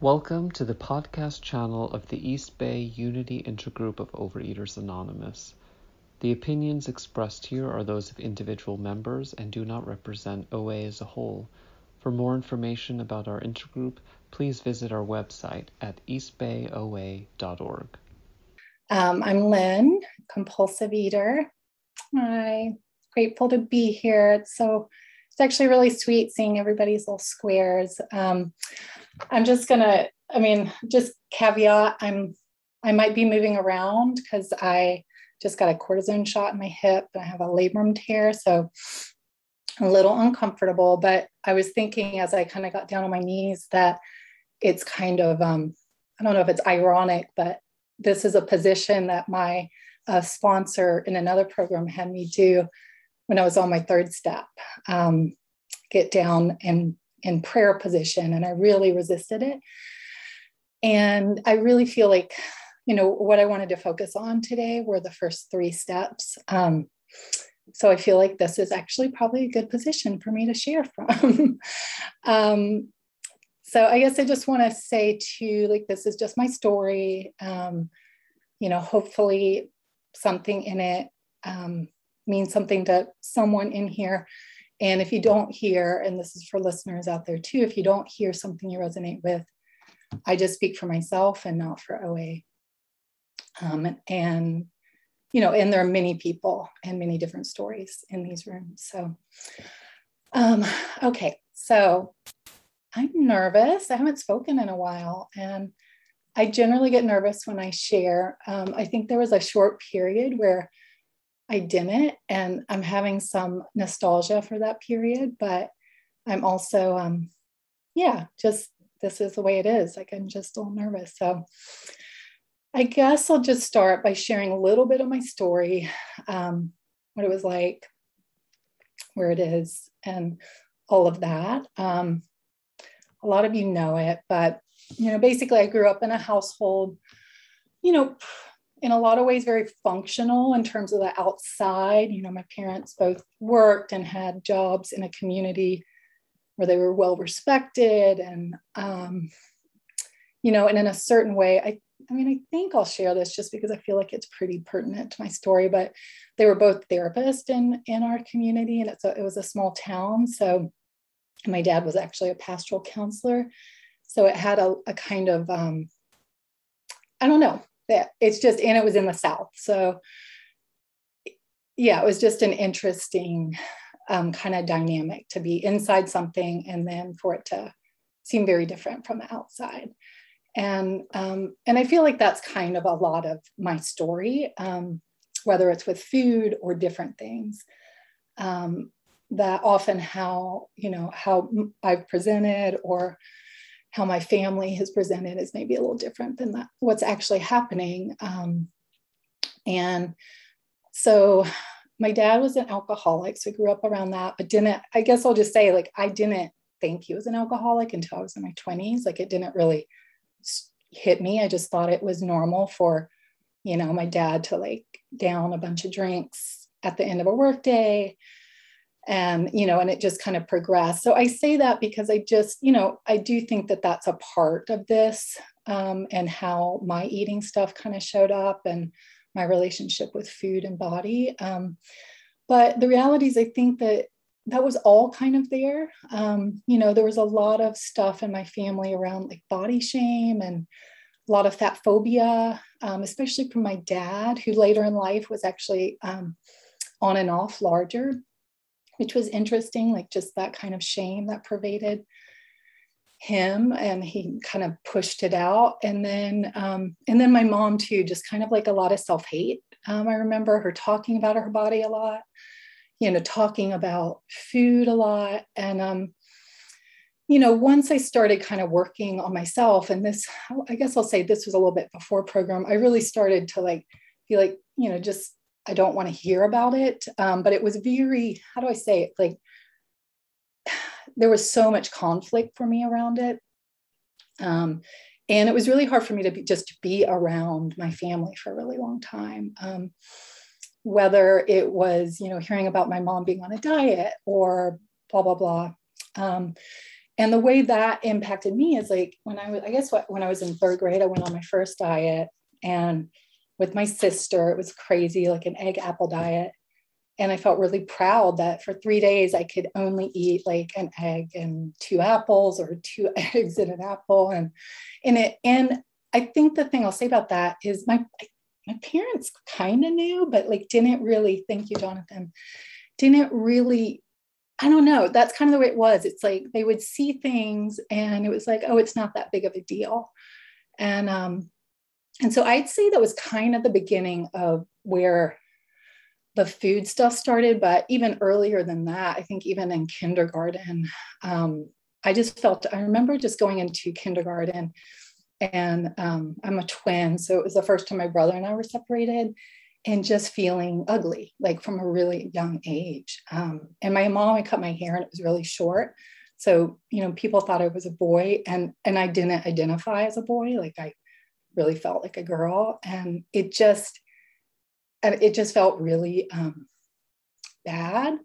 Welcome to the podcast channel of the East Bay Unity Intergroup of Overeaters Anonymous. The opinions expressed here are those of individual members and do not represent OA as a whole. For more information about our intergroup, please visit our website at eastbayoa.org. Um, I'm Lynn, compulsive eater. I'm grateful to be here. It's so it's actually really sweet seeing everybody's little squares. Um, I'm just gonna, I mean, just caveat, I'm I might be moving around because I just got a cortisone shot in my hip and I have a labrum tear. So a little uncomfortable, but I was thinking as I kind of got down on my knees that it's kind of um, I don't know if it's ironic, but this is a position that my uh, sponsor in another program had me do when I was on my third step. Um, get down and in prayer position and I really resisted it. And I really feel like, you know, what I wanted to focus on today were the first three steps. Um, so I feel like this is actually probably a good position for me to share from. um, so I guess I just want to say to like this is just my story. Um, you know, hopefully something in it um, means something to someone in here and if you don't hear, and this is for listeners out there too, if you don't hear something you resonate with, I just speak for myself and not for OA. Um, and, you know, and there are many people and many different stories in these rooms. So, um, okay, so I'm nervous. I haven't spoken in a while, and I generally get nervous when I share. Um, I think there was a short period where I didn't. And I'm having some nostalgia for that period, but I'm also, um, yeah, just this is the way it is. Like I'm just a little nervous. So I guess I'll just start by sharing a little bit of my story, um, what it was like, where it is, and all of that. Um, a lot of you know it, but you know, basically, I grew up in a household, you know, in a lot of ways very functional in terms of the outside. You know, my parents both worked and had jobs in a community where they were well respected and um, you know, and in a certain way, I I mean, I think I'll share this just because I feel like it's pretty pertinent to my story. But they were both therapists in in our community, and it's a, it was a small town. So my dad was actually a pastoral counselor, so it had a, a kind of um, I don't know that it's just and it was in the south. So yeah it was just an interesting um, kind of dynamic to be inside something and then for it to seem very different from the outside. And um, and i feel like that's kind of a lot of my story um, whether it's with food or different things um, that often how you know how i've presented or how my family has presented is maybe a little different than that, what's actually happening. Um, and so my dad was an alcoholic, so I grew up around that, but didn't, I guess I'll just say, like, I didn't think he was an alcoholic until I was in my 20s. Like, it didn't really hit me. I just thought it was normal for, you know, my dad to like down a bunch of drinks at the end of a workday and you know and it just kind of progressed. So i say that because i just you know i do think that that's a part of this um, and how my eating stuff kind of showed up and my relationship with food and body um, but the reality is i think that that was all kind of there. Um, you know there was a lot of stuff in my family around like body shame and a lot of fat phobia um, especially from my dad who later in life was actually um, on and off larger which was interesting, like just that kind of shame that pervaded him and he kind of pushed it out. And then um, and then my mom too just kind of like a lot of self-hate. Um, i remember her talking about her body a lot you know talking about food a lot. And um, you know once i started kind of working on myself and this i guess i'll say this was a little bit before program i really started to like feel like you know just I don't want to hear about it. Um, but it was very, how do I say it? Like there was so much conflict for me around it. Um, and it was really hard for me to be, just be around my family for a really long time. Um, whether it was, you know, hearing about my mom being on a diet or blah, blah, blah. Um, and the way that impacted me is like when I was, I guess what, when I was in third grade, I went on my first diet and with my sister, it was crazy, like an egg apple diet. And I felt really proud that for three days I could only eat like an egg and two apples or two eggs and an apple. And in it, and I think the thing I'll say about that is my my parents kind of knew, but like didn't really, thank you, Jonathan, didn't really I don't know. That's kind of the way it was. It's like they would see things and it was like, oh, it's not that big of a deal. And um, and so I'd say that was kind of the beginning of where the food stuff started, but even earlier than that, I think even in kindergarten, um, I just felt I remember just going into kindergarten and um, I'm a twin. So it was the first time my brother and I were separated and just feeling ugly, like from a really young age. Um, and my mom had cut my hair and it was really short. So, you know, people thought I was a boy and, and I didn't identify as a boy. Like I really felt like a girl. And it just, and it just felt really um, bad.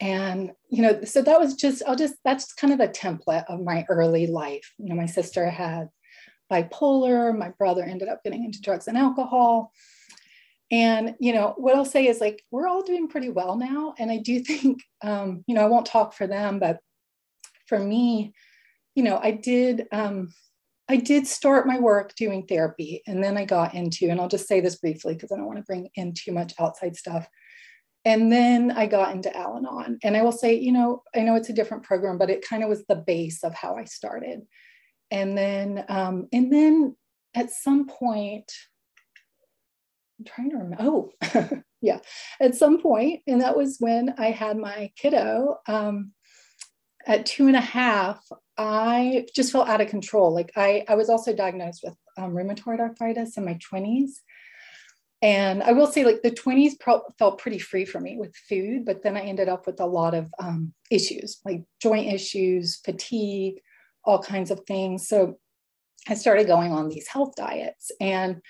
And, you know, so that was just, I'll just, that's kind of a template of my early life. You know, my sister had bipolar, my brother ended up getting into drugs and alcohol and, you know, what I'll say is like, we're all doing pretty well now. And I do think, um, you know, I won't talk for them, but for me, you know, I did, um, I did start my work doing therapy. And then I got into, and I'll just say this briefly because I don't want to bring in too much outside stuff. And then I got into Al Anon. And I will say, you know, I know it's a different program, but it kind of was the base of how I started. And then, um, and then at some point, I'm trying to remember. Oh, yeah, at some point, and that was when I had my kiddo. Um, at two and a half, I just felt out of control. Like I, I was also diagnosed with um, rheumatoid arthritis in my 20s. And I will say, like the 20s pro- felt pretty free for me with food, but then I ended up with a lot of um, issues, like joint issues, fatigue, all kinds of things. So I started going on these health diets. And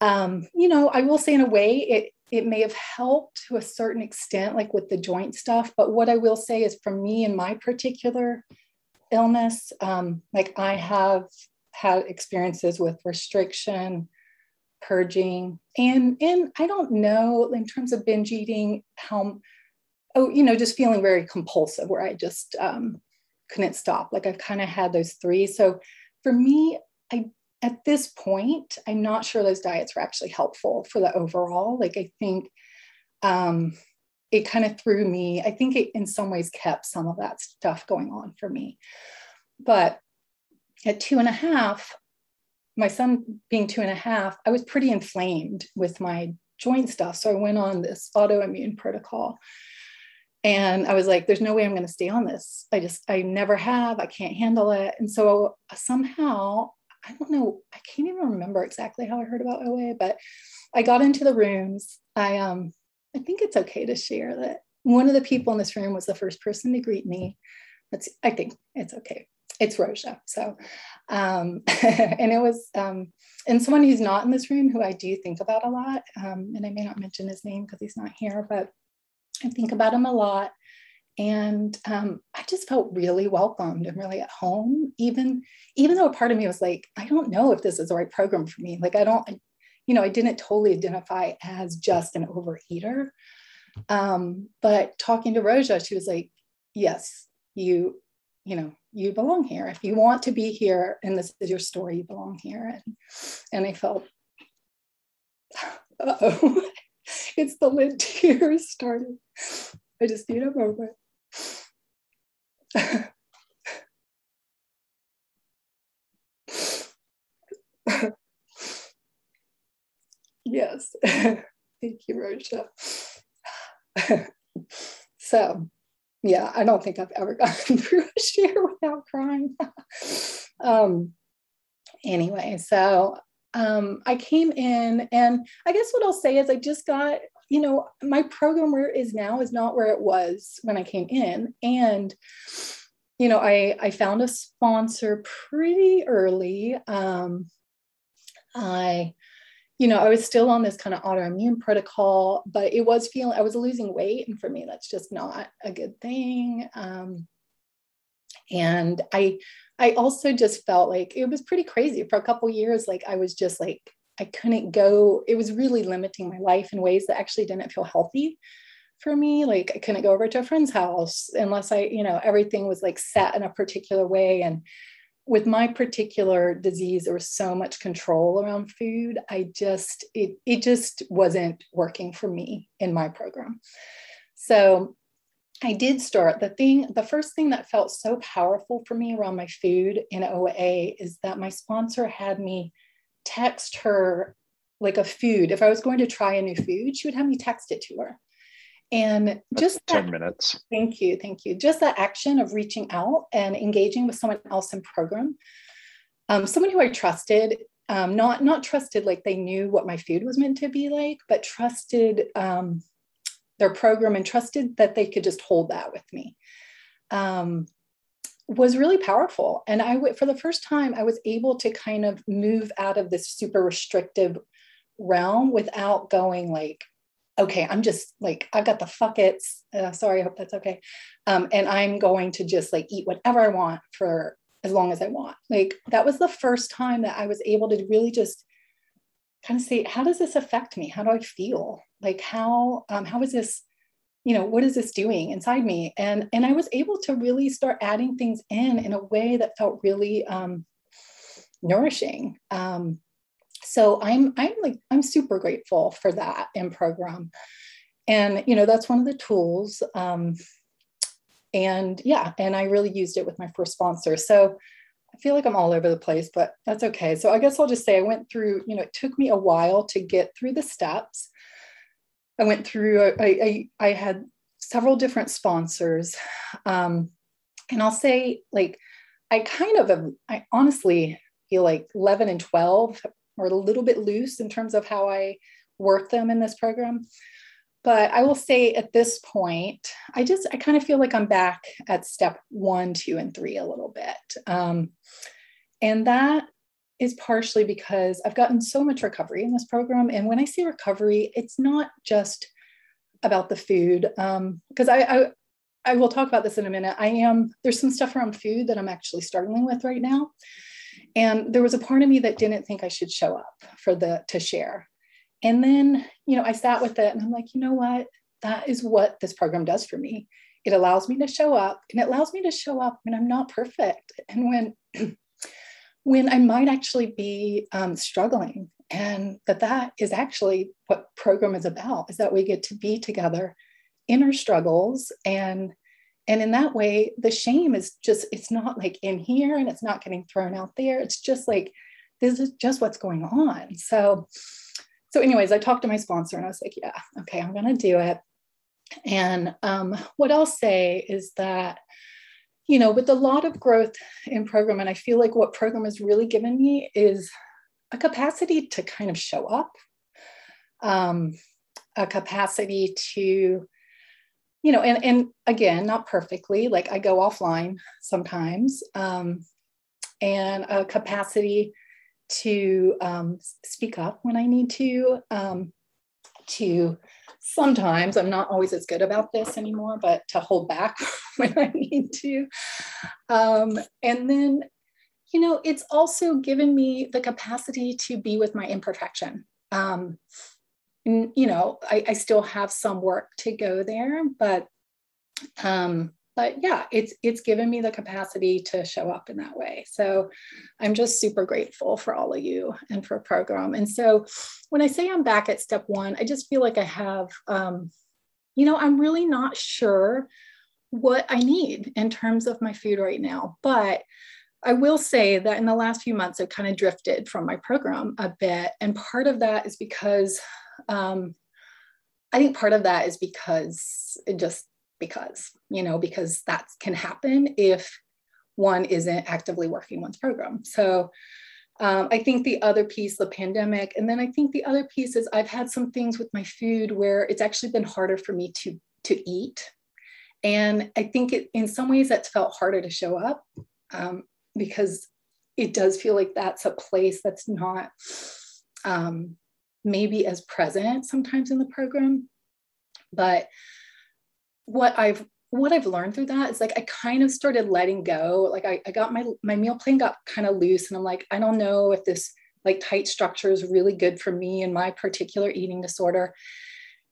um, you know, I will say in a way it it may have helped to a certain extent, like with the joint stuff. But what I will say is, for me in my particular illness, um, like I have had experiences with restriction, purging, and and I don't know in terms of binge eating how, oh, you know, just feeling very compulsive where I just um, couldn't stop. Like I've kind of had those three. So for me, I at this point, I'm not sure those diets were actually helpful for the overall. Like, I think um, it kind of threw me, I think it in some ways kept some of that stuff going on for me. But at two and a half, my son being two and a half, I was pretty inflamed with my joint stuff. So I went on this autoimmune protocol. And I was like, there's no way I'm going to stay on this. I just, I never have. I can't handle it. And so somehow I don't know, I can't even remember exactly how I heard about OA, but I got into the rooms. I um I think it's okay to share that one of the people in this room was the first person to greet me. That's I think it's okay. It's Roja. So um and it was um and someone who's not in this room who I do think about a lot. Um, and I may not mention his name because he's not here, but I think about him a lot and um, i just felt really welcomed and really at home even even though a part of me was like i don't know if this is the right program for me like i don't you know i didn't totally identify as just an overeater. Um, but talking to roja she was like yes you you know you belong here. If you want to be here and this is your story you belong here. And and i felt oh it's the lid tears started. I just need a moment. yes. Thank you, Roja. so, yeah, I don't think I've ever gotten through a share without crying. um, anyway, so um, I came in, and I guess what I'll say is I just got you know, my program where it is now is not where it was when I came in. And, you know, I, I found a sponsor pretty early. Um, I, you know, I was still on this kind of autoimmune protocol, but it was feeling, I was losing weight. And for me, that's just not a good thing. Um, and I I also just felt like it was pretty crazy for a couple years. Like I was just like I couldn't go. It was really limiting my life in ways that actually didn't feel healthy for me. Like I couldn't go over to a friend's house unless I, you know, everything was like set in a particular way. And with my particular disease, there was so much control around food. I just, it, it just wasn't working for me in my program. So I did start the thing, the first thing that felt so powerful for me around my food in OA is that my sponsor had me text her like a food. If I was going to try a new food, she would have me text it to her. And just 10 minutes. Thank you. Thank you. Just that action of reaching out and engaging with someone else in program, um, someone who I trusted, um, not, not trusted like they knew what my food was meant to be like, but trusted um, their program and trusted that they could just hold that with me. Um, was really powerful. And I would, for the first time, I was able to kind of move out of this super restrictive realm without going like, okay, I'm just like, I've got the fuckets. Uh, sorry, I hope that's okay. Um, and I'm going to just like eat whatever I want for as long as I want. Like, that was the first time that I was able to really just kind of say, how does this affect me? How do I feel? Like, how, um, how is this, you know, what is this doing inside me? And, and I was able to really start adding things in in a way that felt really um, nourishing. Um, so i'm i'm like i'm super grateful for that in program. And you know that's one of the tools um, and yeah and i really used it with my first sponsor. So i feel like i'm all over the place but that's okay. So i guess i'll just say i went through you know it took me a while to get through the steps. I went through i i, I had several different sponsors um, and i'll say like i kind of i honestly feel like 11 and 12 or a little bit loose in terms of how I work them in this program. But I will say at this point, I just, I kind of feel like I'm back at step one, two, and three a little bit. Um, and that is partially because I've gotten so much recovery in this program. And when I say recovery, it's not just about the food, because um, I, I, I will talk about this in a minute. I am, there's some stuff around food that I'm actually struggling with right now. And there was a part of me that didn't think I should show up for the to share. And then, you know, I sat with it and I'm like, you know what? That is what this program does for me. It allows me to show up and it allows me to show up when I'm not perfect and when when I might actually be um, struggling. And that that is actually what program is about is that we get to be together in our struggles and and in that way the shame is just it's not like in here and it's not getting thrown out there. It's just like this is just what's going on. So so anyways i talked to my sponsor and i was like yeah okay i'm going to do it. And um, what i'll say is that you know with a lot of growth in program and i feel like what program has really given me is a capacity to kind of show up um, a capacity to you know, and and again, not perfectly. Like I go offline sometimes, um, and a capacity to um, speak up when I need to. Um, to sometimes I'm not always as good about this anymore, but to hold back when I need to. Um, and then, you know, it's also given me the capacity to be with my imperfection. Um, you know, I, I still have some work to go there, but um, but yeah, it's it's given me the capacity to show up in that way. So I'm just super grateful for all of you and for program. And so when I say I'm back at step one, I just feel like I have, um, you know, I'm really not sure what I need in terms of my food right now, but I will say that in the last few months, I've kind of drifted from my program a bit. And part of that is because um, I think part of that is because it just because, you know, because that can happen if one isn't actively working one's program. So um, I think the other piece, the pandemic, and then I think the other piece is I've had some things with my food where it's actually been harder for me to to eat, and I think it, in some ways that's felt harder to show up um, because it does feel like that's a place that's not um, maybe as present sometimes in the program. But what I've what I've learned through that is like I kind of started letting go. Like I, I got my my meal plan got kind of loose, and I'm like, I don't know if this like tight structure is really good for me and my particular eating disorder.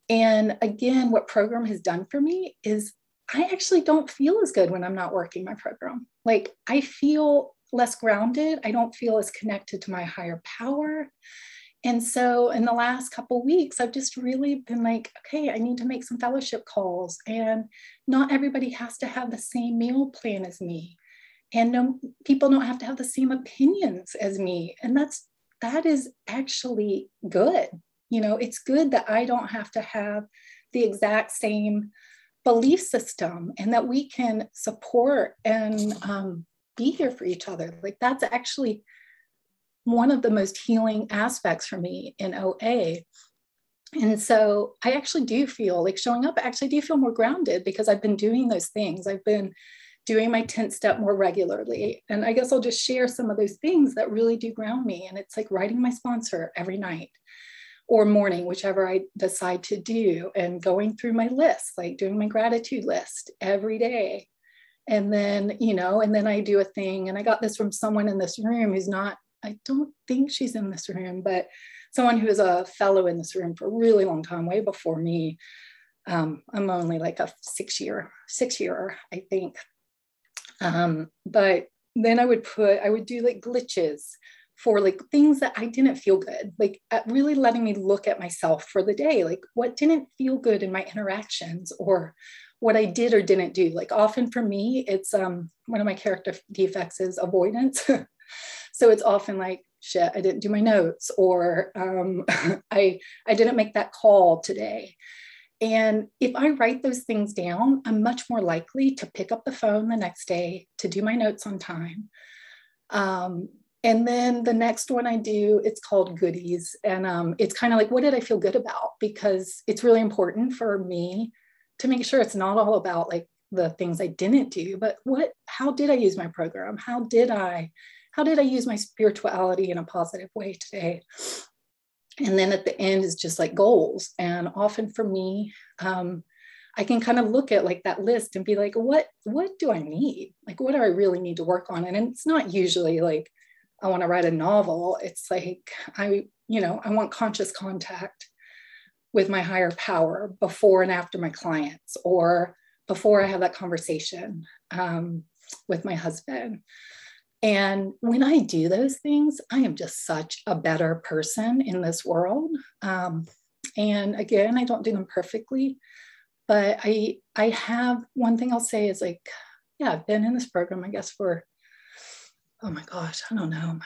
And again, what program has done for me is I actually don't feel as good when I'm not working my program. Like I feel less grounded. I don't feel as connected to my higher power. And so in the last couple weeks, I've just really been like, okay, I need to make some fellowship calls. And not everybody has to have the same meal plan as me. And no people don't have to have the same opinions as me. And that's that is actually good. You know, it's good that I don't have to have the exact same belief system and that we can support and um, be here for each other. Like that's actually one of the most healing aspects for me in OA. And so I actually do feel like showing up, I actually do feel more grounded because I've been doing those things. I've been doing my 10 step more regularly. And I guess I'll just share some of those things that really do ground me. And it's like writing my sponsor every night or morning, whichever I decide to do, and going through my list, like doing my gratitude list every day. And then, you know, and then I do a thing. And I got this from someone in this room who's not, I don't think she's in this room, but someone who is a fellow in this room for a really long time, way before me. Um, I'm only like a six year, six year, I think. Um, but then I would put, I would do like glitches for like things that I didn't feel good, like really letting me look at myself for the day, like what didn't feel good in my interactions or what I did or didn't do. Like often for me, it's um, one of my character defects is avoidance. so it's often like, shit, I didn't do my notes or um, I, I didn't make that call today. And if I write those things down, I'm much more likely to pick up the phone the next day to do my notes on time. Um, and then the next one I do, it's called goodies. And um, it's kind of like, what did I feel good about? Because it's really important for me to make sure it's not all about like the things I didn't do, but what, how did I use my program? How did I, how did I use my spirituality in a positive way today? And then at the end is just like goals. And often for me, um, I can kind of look at like that list and be like, what, what do I need? Like, what do I really need to work on? And it's not usually like, I want to write a novel. It's like I, you know, I want conscious contact with my higher power before and after my clients, or before I have that conversation um, with my husband. And when I do those things, I am just such a better person in this world. Um, and again, I don't do them perfectly, but I I have one thing I'll say is like, yeah, I've been in this program, I guess, for oh my gosh, I don't know.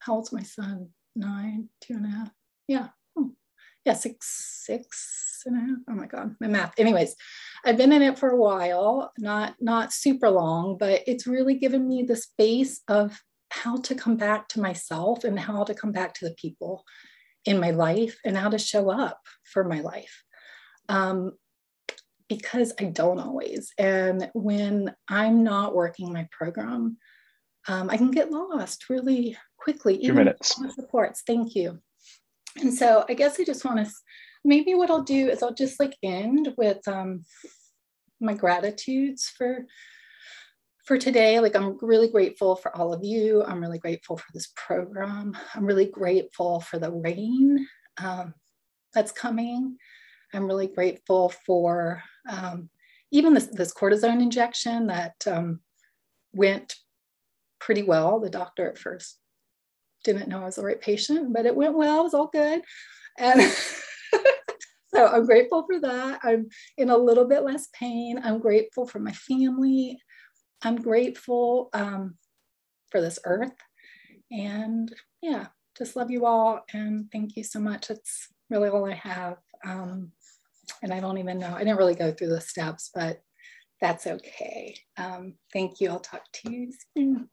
How old's my son? Nine, two and a half. Yeah. Yeah, six, six and a half. Oh my God, my math. Anyways, I've been in it for a while, not not super long, but it's really given me the space of how to come back to myself and how to come back to the people in my life and how to show up for my life. Um, because I don't always. And when I'm not working my program, um, I can get lost really quickly. Two minutes. Supports. Thank you. And so I guess I just want to, maybe what I'll do is I'll just like end with um, my gratitudes for for today. Like I'm really grateful for all of you. I'm really grateful for this program. I'm really grateful for the rain um, that's coming. I'm really grateful for um, even this, this cortisone injection that um, went pretty well. The doctor at first didn't know I was the right patient, but it went well. It was all good. And so I'm grateful for that. I'm in a little bit less pain. I'm grateful for my family. I'm grateful um, for this earth. And yeah, just love you all. And thank you so much. It's really all I have. Um, and I don't even know, I didn't really go through the steps, but that's okay. Um, thank you. I'll talk to you soon.